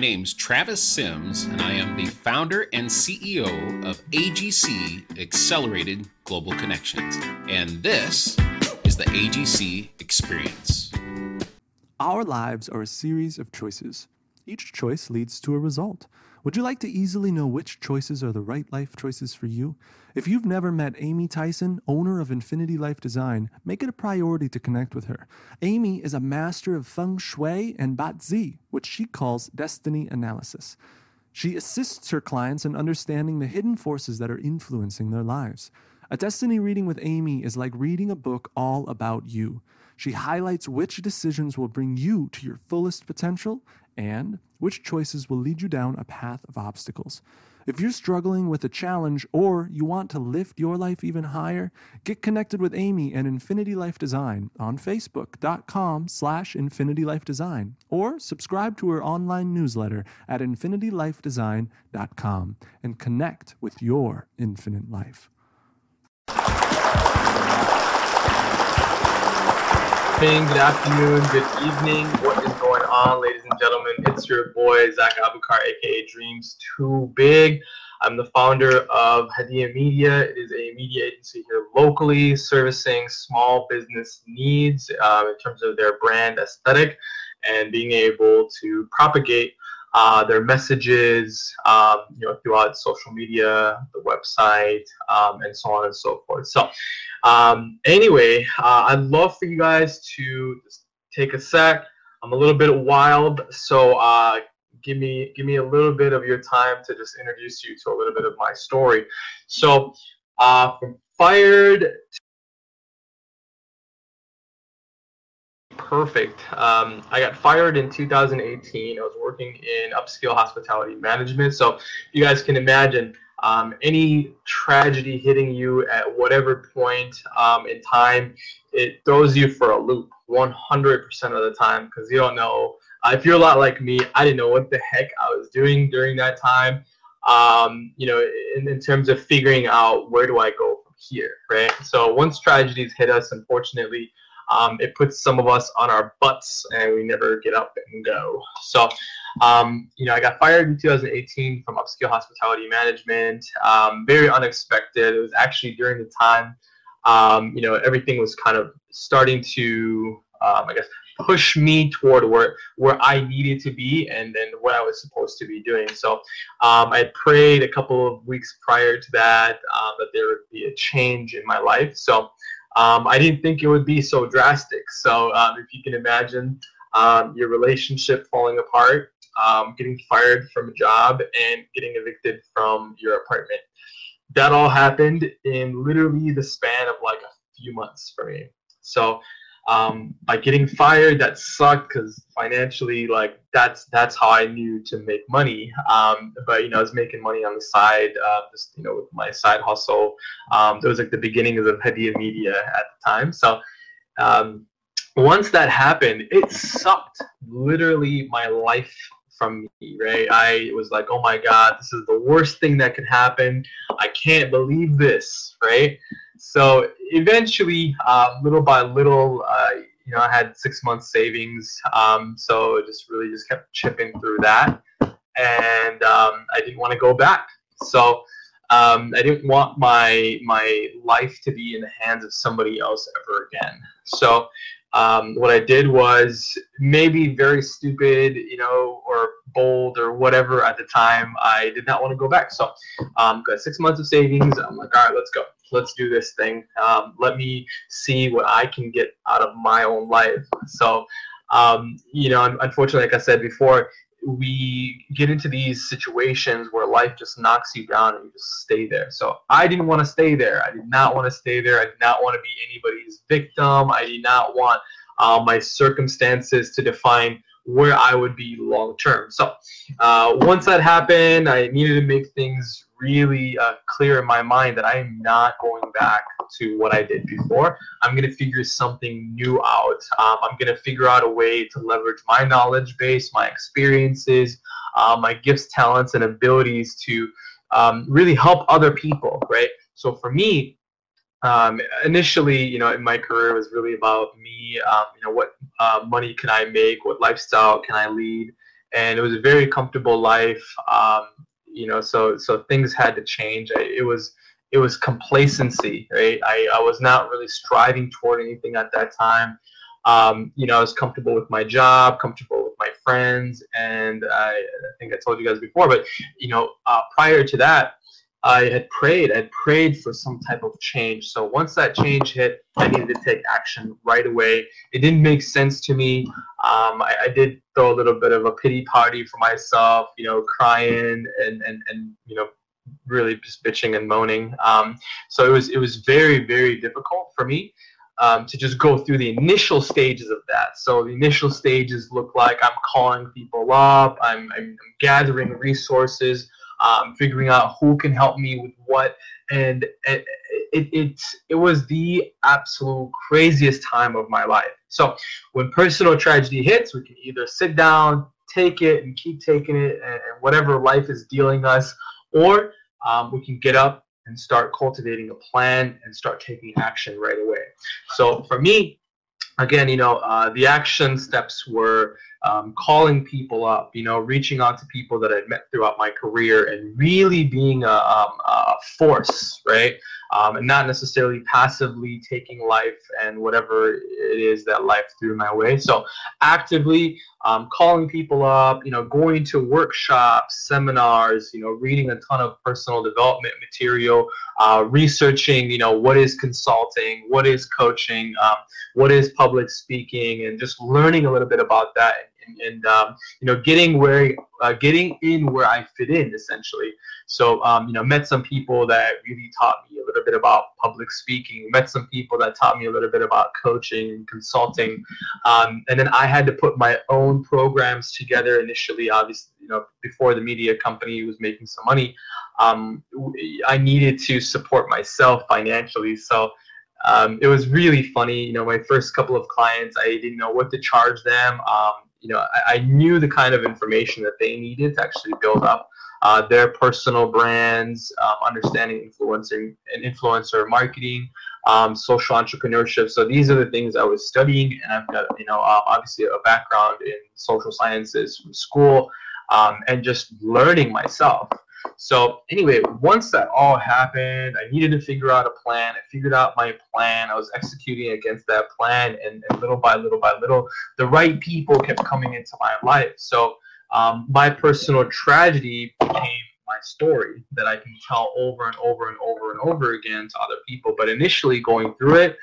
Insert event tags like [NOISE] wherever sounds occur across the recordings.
name's Travis Sims, and I am the founder and CEO of AGC Accelerated Global Connections. And this is the AGC Experience. Our lives are a series of choices. Each choice leads to a result. Would you like to easily know which choices are the right life choices for you? If you've never met Amy Tyson, owner of Infinity Life Design, make it a priority to connect with her. Amy is a master of feng shui and Bazi, which she calls destiny analysis. She assists her clients in understanding the hidden forces that are influencing their lives. A destiny reading with Amy is like reading a book all about you. She highlights which decisions will bring you to your fullest potential and which choices will lead you down a path of obstacles. If you're struggling with a challenge or you want to lift your life even higher, get connected with Amy and Infinity Life Design on facebook.com slash infinitylifedesign or subscribe to her online newsletter at infinitylifedesign.com and connect with your infinite life. Morning, good afternoon, good evening. What is going on, ladies and gentlemen? It's your boy, Zak Abukar, aka Dreams Too Big. I'm the founder of Hadia Media. It is a media agency here locally servicing small business needs um, in terms of their brand aesthetic and being able to propagate uh, their messages, um, you know, throughout social media, the website, um, and so on and so forth. So, um, anyway, uh, I'd love for you guys to take a sec. I'm a little bit wild, so uh, give me give me a little bit of your time to just introduce you to a little bit of my story. So, uh, from fired perfect. Um, I got fired in 2018. I was working in upscale hospitality management. So you guys can imagine um, any tragedy hitting you at whatever point um, in time, it throws you for a loop 100% of the time because you don't know. Uh, if you're a lot like me, I didn't know what the heck I was doing during that time. Um, you know, in, in terms of figuring out where do I go from here, right? So once tragedies hit us, unfortunately, um, it puts some of us on our butts and we never get up and go. So, um, you know, I got fired in 2018 from upscale hospitality management. Um, very unexpected. It was actually during the time, um, you know, everything was kind of starting to, um, I guess, push me toward where where I needed to be and then what I was supposed to be doing. So um, I prayed a couple of weeks prior to that um, that there would be a change in my life. So um, I didn't think it would be so drastic. So um, if you can imagine um, your relationship falling apart, um, getting fired from a job, and getting evicted from your apartment. That all happened in literally the span of like a few months for me. So um, by getting fired that sucked because financially like that's that's how i knew to make money. Um, but you know i was making money on the side uh, just you know with my side hustle. Um, it was like the beginnings of Hadia media at the time. So um, once that happened it sucked literally my life from me right? I was like oh my god this is the worst thing that could happen. I can't believe this right so eventually, uh, little by little, uh, you know, I had six months savings. Um, so just really just kept chipping through that, and um, I didn't want to go back. So um, I didn't want my my life to be in the hands of somebody else ever again. So um, what I did was maybe very stupid, you know, or bold or whatever at the time. I did not want to go back. So um, got six months of savings. I'm like, all right, let's go let's do this thing. Um, let me see what I can get out of my own life. So, um, you know, unfortunately, like I said before, we get into these situations where life just knocks you down and you just stay there. So I didn't want to stay there. I did not want to stay there. I did not want to be anybody's victim. I did not want uh, my circumstances to define where I would be long term. So uh, once that happened, I needed to make things really uh, clear in my mind that I am not going back to what I did before. I'm going to figure something new out. Um, I'm going to figure out a way to leverage my knowledge base, my experiences, uh, my gifts, talents, and abilities to um, really help other people, right? So for me, um, initially, you know, in my career, it was really about me. Um, you know, what uh, money can I make? What lifestyle can I lead? and it was a very comfortable life. Um, you know, so so things had to change. I, it was it was complacency, right? I, I was not really striving toward anything at that time. Um, you know, I was comfortable with my job, comfortable with my friends, and I, I think I told you guys before, but you know, uh, prior to that, I had prayed. I prayed for some type of change. So once that change hit, I needed to take action right away. It didn't make sense to me. Um, I, I, did throw a little bit of a pity party for myself, you know, crying and and and you know, really just bitching and moaning. Um, so it was it was very very difficult for me. Um, to just go through the initial stages of that. So the initial stages look like I'm calling people up, I'm, I'm gathering resources, um, figuring out who can help me with what, and it, it, it, it was the absolute craziest time of my life. So when personal tragedy hits, we can either sit down, take it, and keep taking it, and, and whatever life is dealing us, or um, we can get up and start cultivating a plan and start taking action right away. So for me, again, you know, uh, the action steps were um, calling people up, you know, reaching out to people that I'd met throughout my career and really being a, um, a force, right? Um, and not necessarily passively taking life and whatever it is that life threw my way. So actively um, calling people up, you know, going to workshops, seminars, you know, reading a ton of personal development material, uh, researching, you know, what is consulting, what is coaching, um, what is public speaking, and just learning a little bit about that and, um, you know getting where uh, getting in where I fit in essentially. So um, you know met some people that really taught me a little bit about public speaking. Met some people that taught me a little bit about coaching and consulting, um, and then I had to put my own programs together initially. Obviously, you know before the media company was making some money, um, I needed to support myself financially. So. Um, it was really funny. You know, my first couple of clients, I didn't know what to charge them. Um, you know, I, I, knew the kind of information that they needed to actually build up uh, their personal brands, um, understanding influencing and influencer marketing, um, social entrepreneurship. So these are the things I was studying, and I've got you know uh, obviously a background in social sciences from school, um, and just learning myself. So anyway, once that all happened, I needed to figure out a plan. I figured out my plan. I was executing against that plan, and, and little by little by little, the right people kept coming into my life. So um, my personal tragedy became my story that I can tell over and over and over and over again to other people. But initially going through it,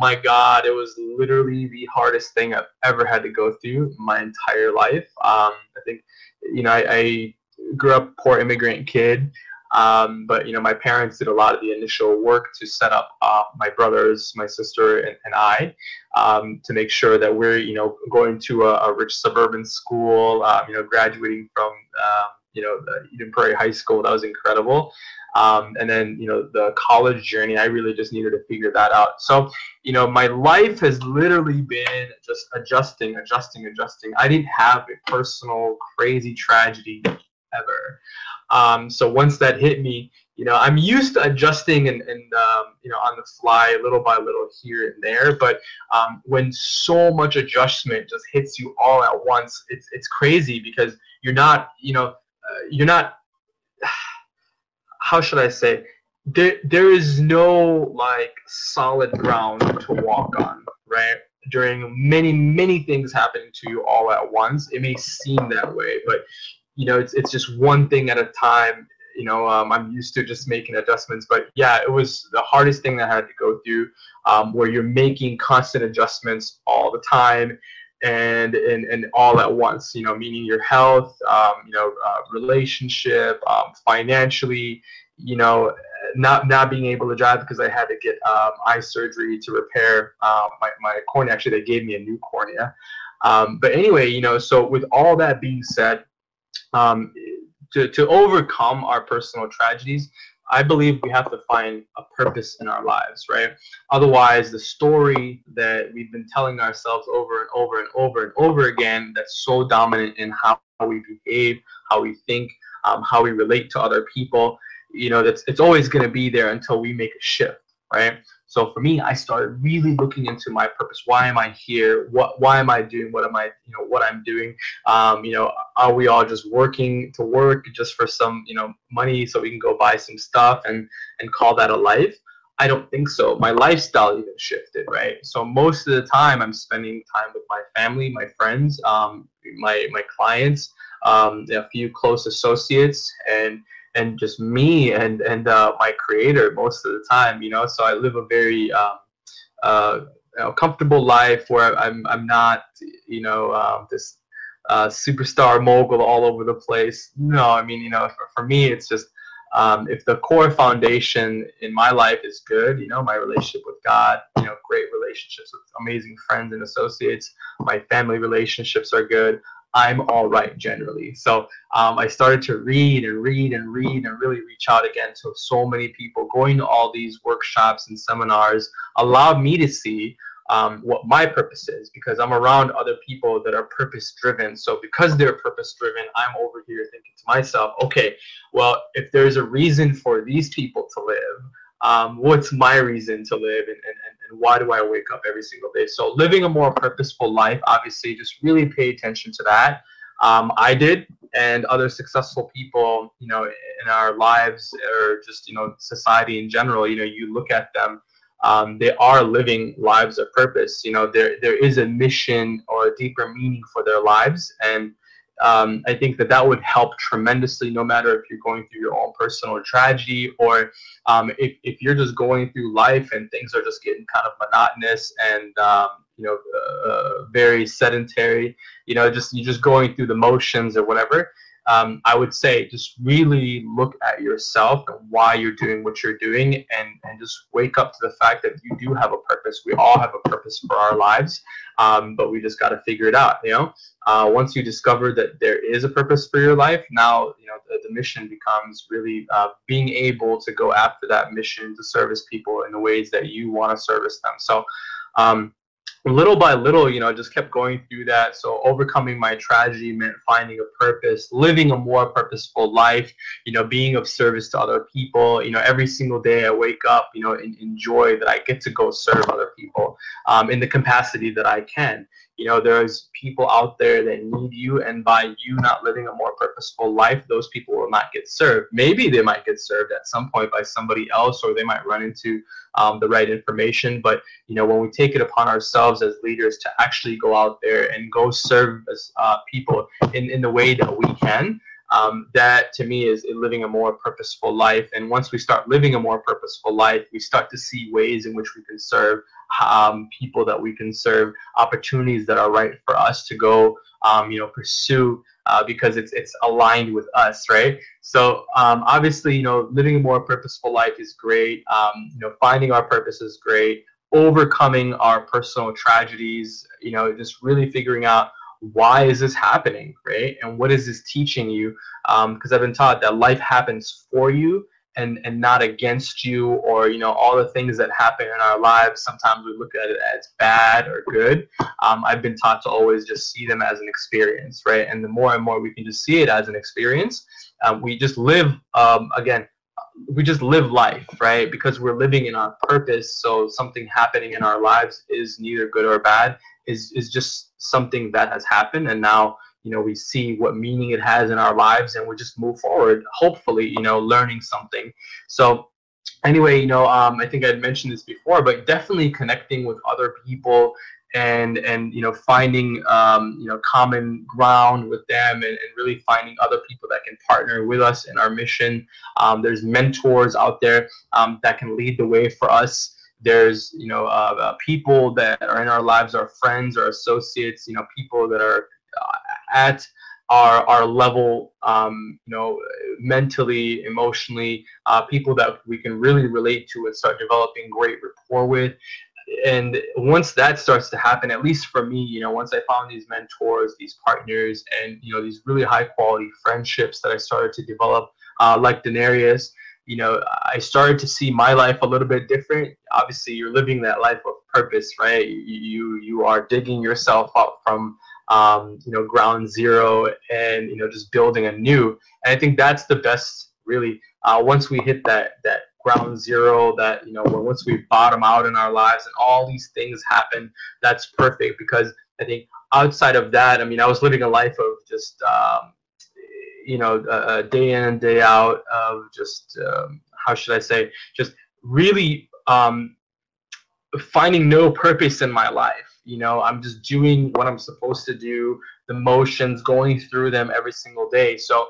my God, it was literally the hardest thing I've ever had to go through my entire life. Um, I think, you know, I, I grew up poor immigrant kid. Um, but you know, my parents did a lot of the initial work to set up uh, my brothers, my sister, and, and I um, to make sure that we're you know going to a, a rich suburban school. Um, you know, graduating from um, you know the Eden Prairie High School. That was incredible. Um, and then you know the college journey. I really just needed to figure that out. So you know, my life has literally been just adjusting, adjusting, adjusting. I didn't have a personal crazy tragedy ever. Um, so once that hit me, you know, I'm used to adjusting and, and um, you know, on the fly, little by little here and there. But um, when so much adjustment just hits you all at once, it's it's crazy because you're not, you know, uh, you're not. [SIGHS] How should I say? There there is no like solid ground to walk on, right? During many many things happening to you all at once, it may seem that way, but you know, it's it's just one thing at a time. You know, um, I'm used to just making adjustments, but yeah, it was the hardest thing that I had to go through, um, where you're making constant adjustments all the time, and and and all at once. You know, meaning your health, um, you know, uh, relationship, um, financially. You know, not not being able to drive because I had to get um, eye surgery to repair uh, my my cornea. Actually, they gave me a new cornea. Um, but anyway, you know, so with all that being said, um, to, to overcome our personal tragedies, I believe we have to find a purpose in our lives, right? Otherwise, the story that we've been telling ourselves over and over and over and over again that's so dominant in how we behave, how we think, um, how we relate to other people, you know, that's it's always going to be there until we make a shift, right? So for me, I started really looking into my purpose. Why am I here? What why am I doing what am I you know what I'm doing? Um, you know, are we all just working to work just for some you know money so we can go buy some stuff and and call that a life? I don't think so. My lifestyle even shifted, right? So most of the time, I'm spending time with my family, my friends, um, my my clients, um, a few close associates, and and just me and and uh, my creator most of the time. You know, so I live a very um, uh, you know, comfortable life where I'm I'm not you know um, this uh, superstar mogul all over the place. No, I mean you know for, for me it's just um, if the core foundation in my life is good, you know, my relationship with God, you know, great relationships with amazing friends and associates, my family relationships are good. I'm all right generally. So um, I started to read and read and read and really reach out again to so many people. Going to all these workshops and seminars allowed me to see um, what my purpose is because I'm around other people that are purpose driven. So because they're purpose driven, I'm over here thinking to myself, okay, well, if there's a reason for these people to live, um, what's my reason to live and, and, and why do I wake up every single day? So living a more purposeful life, obviously, just really pay attention to that. Um, I did, and other successful people, you know, in our lives or just you know society in general. You know, you look at them um, they are living lives of purpose. You know, there there is a mission or a deeper meaning for their lives, and um, I think that that would help tremendously. No matter if you're going through your own personal tragedy or um, if if you're just going through life and things are just getting kind of monotonous and um, you know uh, very sedentary. You know, just you're just going through the motions or whatever um, I would say just really look at yourself and why you're doing what you're doing and, and just wake up to the fact that you do have a purpose. We all have a purpose for our lives, um, but we just got to figure it out, you know? Uh, once you discover that there is a purpose for your life, now, you know, the, the mission becomes really uh, being able to go after that mission to service people in the ways that you want to service them. So, um, little by little, you know, just kept going through that. So overcoming my tragedy meant finding a purpose, living a more purposeful life, you know, being of service to other people. You know, every single day I wake up, you know, and enjoy that I get to go serve other people um, in the capacity that I can you know there's people out there that need you and by you not living a more purposeful life those people will not get served. Maybe they might get served at some point by somebody else or they might run into um, the right information but you know when we take it upon ourselves as leaders to actually go out there and go serve as uh, people in, in the way that we can um, that to me is living a more purposeful life. And once we start living a more purposeful life, we start to see ways in which we can serve um, people that we can serve, opportunities that are right for us to go, um, you know, pursue uh, because it's it's aligned with us, right? So um, obviously, you know, living a more purposeful life is great. Um, you know, finding our purpose is great. Overcoming our personal tragedies, you know, just really figuring out why is this happening, right? And what is this teaching you? Because um, I've been taught that life happens for you and and not against you or you know all the things that happen in our lives. Sometimes we look at it as bad or good. Um, i've been taught to always just see them as an experience right? And the more and more we can just see it as an experience um, we just live um, again we just live life right? Because we're living in our purpose. So something happening in our lives is neither good or bad is is just something that has happened. And now you know we see what meaning it has in our lives and we just move forward hopefully you know learning something. So anyway you know um, i think i'd mentioned this before but definitely connecting with other people and and you know finding um, you know common ground with them and, and, really finding other people that can partner with us in our mission. Um, there's mentors out there um, that can lead the way for us there's you know uh, uh, people that are in our lives our friends our associates you know people that are at our our level, um, you know, mentally, emotionally, uh, people that we can really relate to and start developing great rapport with. And once that starts to happen, at least for me, you know, once I found these mentors, these partners, and you know, these really high quality friendships that I started to develop, uh, like Denarius, you know, I started to see my life a little bit different. Obviously, you're living that life of purpose, right? You you are digging yourself up from um, you know, ground zero and, you know, just building anew. And I think that's the best really, uh, once we hit that, that ground zero that you know once we bottom out in our lives and all these things happen that's perfect because i think outside of that i mean i was living a life of just um, you know uh, day in and day out of just um, how should i say just really um, finding no purpose in my life you know i'm just doing what i'm supposed to do the motions going through them every single day so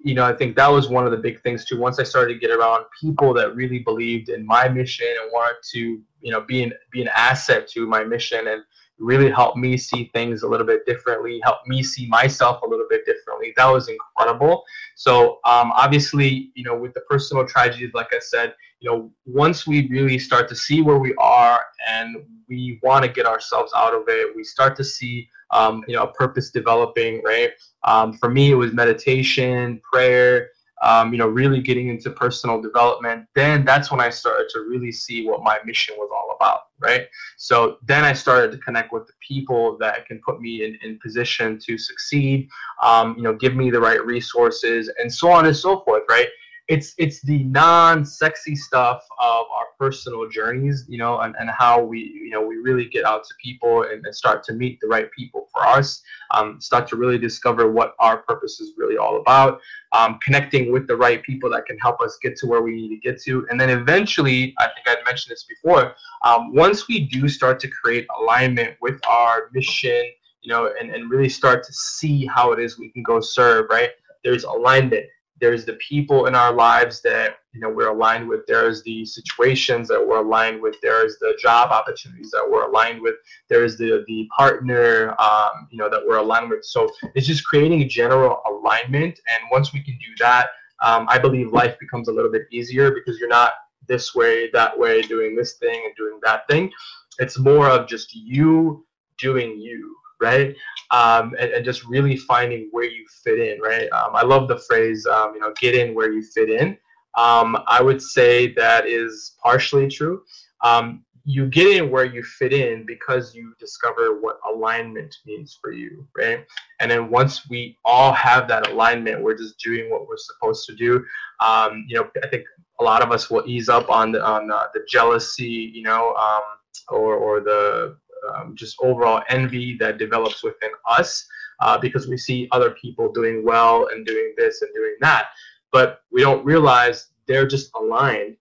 you know, I think that was one of the big things too. Once I started to get around people that really believed in my mission and wanted to, you know, be an be an asset to my mission and really helped me see things a little bit differently, helped me see myself a little bit differently. That was incredible. So um, obviously, you know, with the personal tragedies, like I said, you know, once we really start to see where we are and we want to get ourselves out of it, we start to see um, you know, a purpose developing, right? Um, for me, it was meditation, prayer, um, you know, really getting into personal development. Then that's when I started to really see what my mission was all about, right? So then I started to connect with the people that can put me in, in position to succeed, um, you know, give me the right resources, and so on and so forth, right? It's it's the non-sexy stuff of our personal journeys you know and, and how we you know we really get out to people and, and start to meet the right people for us um, start to really discover what our purpose is really all about um, connecting with the right people that can help us get to where we need to get to. And then eventually i think i'd mentioned this before um, once we do start to create alignment with our mission you know and, and really start to see how it is we can go serve right there's alignment there's the people in our lives that you know we're aligned with. There's the situations that we're aligned with. There's the job opportunities that we're aligned with. There's the the partner um, you know that we're aligned with. So it's just creating a general alignment. And once we can do that um, i believe life becomes a little bit easier because you're not this way that way doing this thing and doing that thing. It's more of just you doing you right? Um, and, and, just really finding where you fit in, right? Um, I love the phrase, um, you know, get in where you fit in. Um, I would say that is partially true. Um, you get in where you fit in because you discover what alignment means for you, right? And then once we all have that alignment, we're just doing what we're supposed to do. Um, you know, I think a lot of us will ease up on the on the jealousy, you know, or or the um, just overall envy that develops within us uh, because we see other people doing well and doing this and doing that. But we don't realize they're just aligned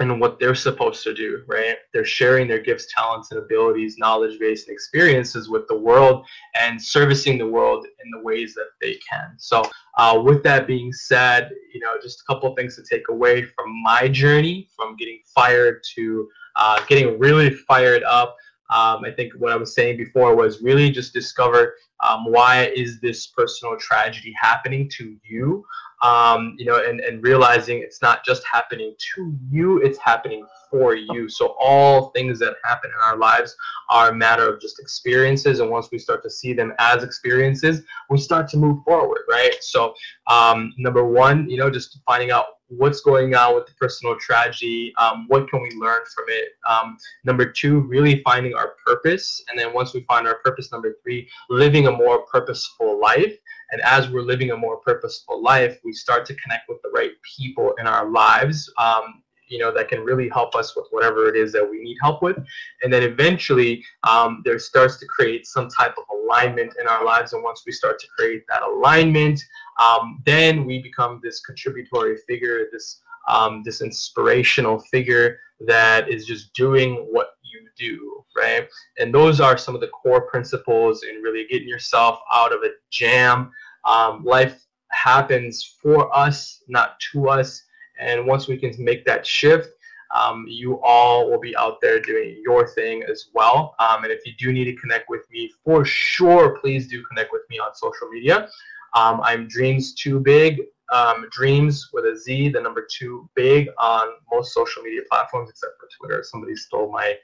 in what they're supposed to do, right? They're sharing their gifts, talents, and abilities, knowledge base, and experiences with the world and servicing the world in the ways that they can. So, uh, with that being said, you know, just a couple things to take away from my journey from getting fired to uh, getting really fired up um, I think what I was saying before was really just discover um, why is this personal tragedy happening to you, um, you know, and, and realizing it's not just happening to you, it's happening for you. So all things that happen in our lives are a matter of just experiences, and once we start to see them as experiences, we start to move forward, right? So um, number one, you know, just finding out what's going on with the personal tragedy um, what can we learn from it? Um, number two really finding our purpose. And then once we find our purpose number three living a more purposeful life. And as we're living a more purposeful life we start to connect with the right people in our lives um, you know that can really help us with whatever it is that we need help with. And then eventually um, there starts to create some type of alignment in our lives. And once we start to create that alignment um, then we become this contributory figure, this um, this inspirational figure that is just doing what you do, right? And those are some of the core principles in really getting yourself out of a jam. Um, life happens for us, not to us. And once we can make that shift, um, you all will be out there doing your thing as well. Um, and if you do need to connect with me, for sure, please do connect with me on social media. Um, I'm Dreams Too Big. Um, Dreams with a Z, the number two big on most social media platforms except for Twitter. Somebody stole my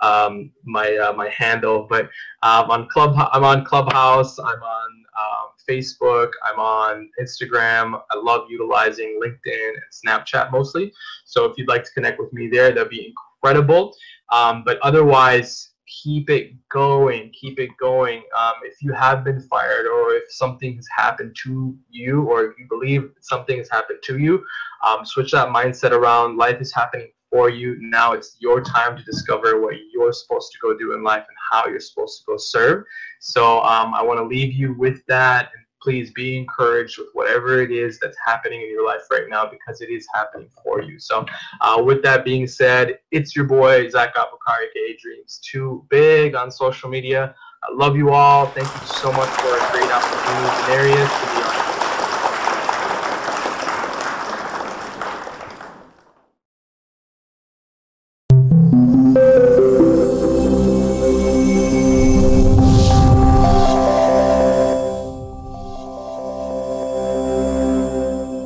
um, my uh, my handle, but um, on Club I'm on Clubhouse. I'm on um, Facebook. I'm on Instagram. I love utilizing LinkedIn and Snapchat mostly. So if you'd like to connect with me there, that'd be incredible. Um, but otherwise, keep it going keep it going. Um, if you have been fired or if something has happened to you or you believe something has happened to you um, switch that mindset around. Life is happening for you. Now it's your time to discover what you're supposed to go do in life and how you're supposed to go serve. So um, i want to leave you with that please be encouraged with whatever it is that's happening in your life right now because it is happening for you. So, uh, with that being said, it's your boy Zak Abukari, A Dreams, too big on social media. I love you all. Thank you so much for a great opportunity Denarius to be on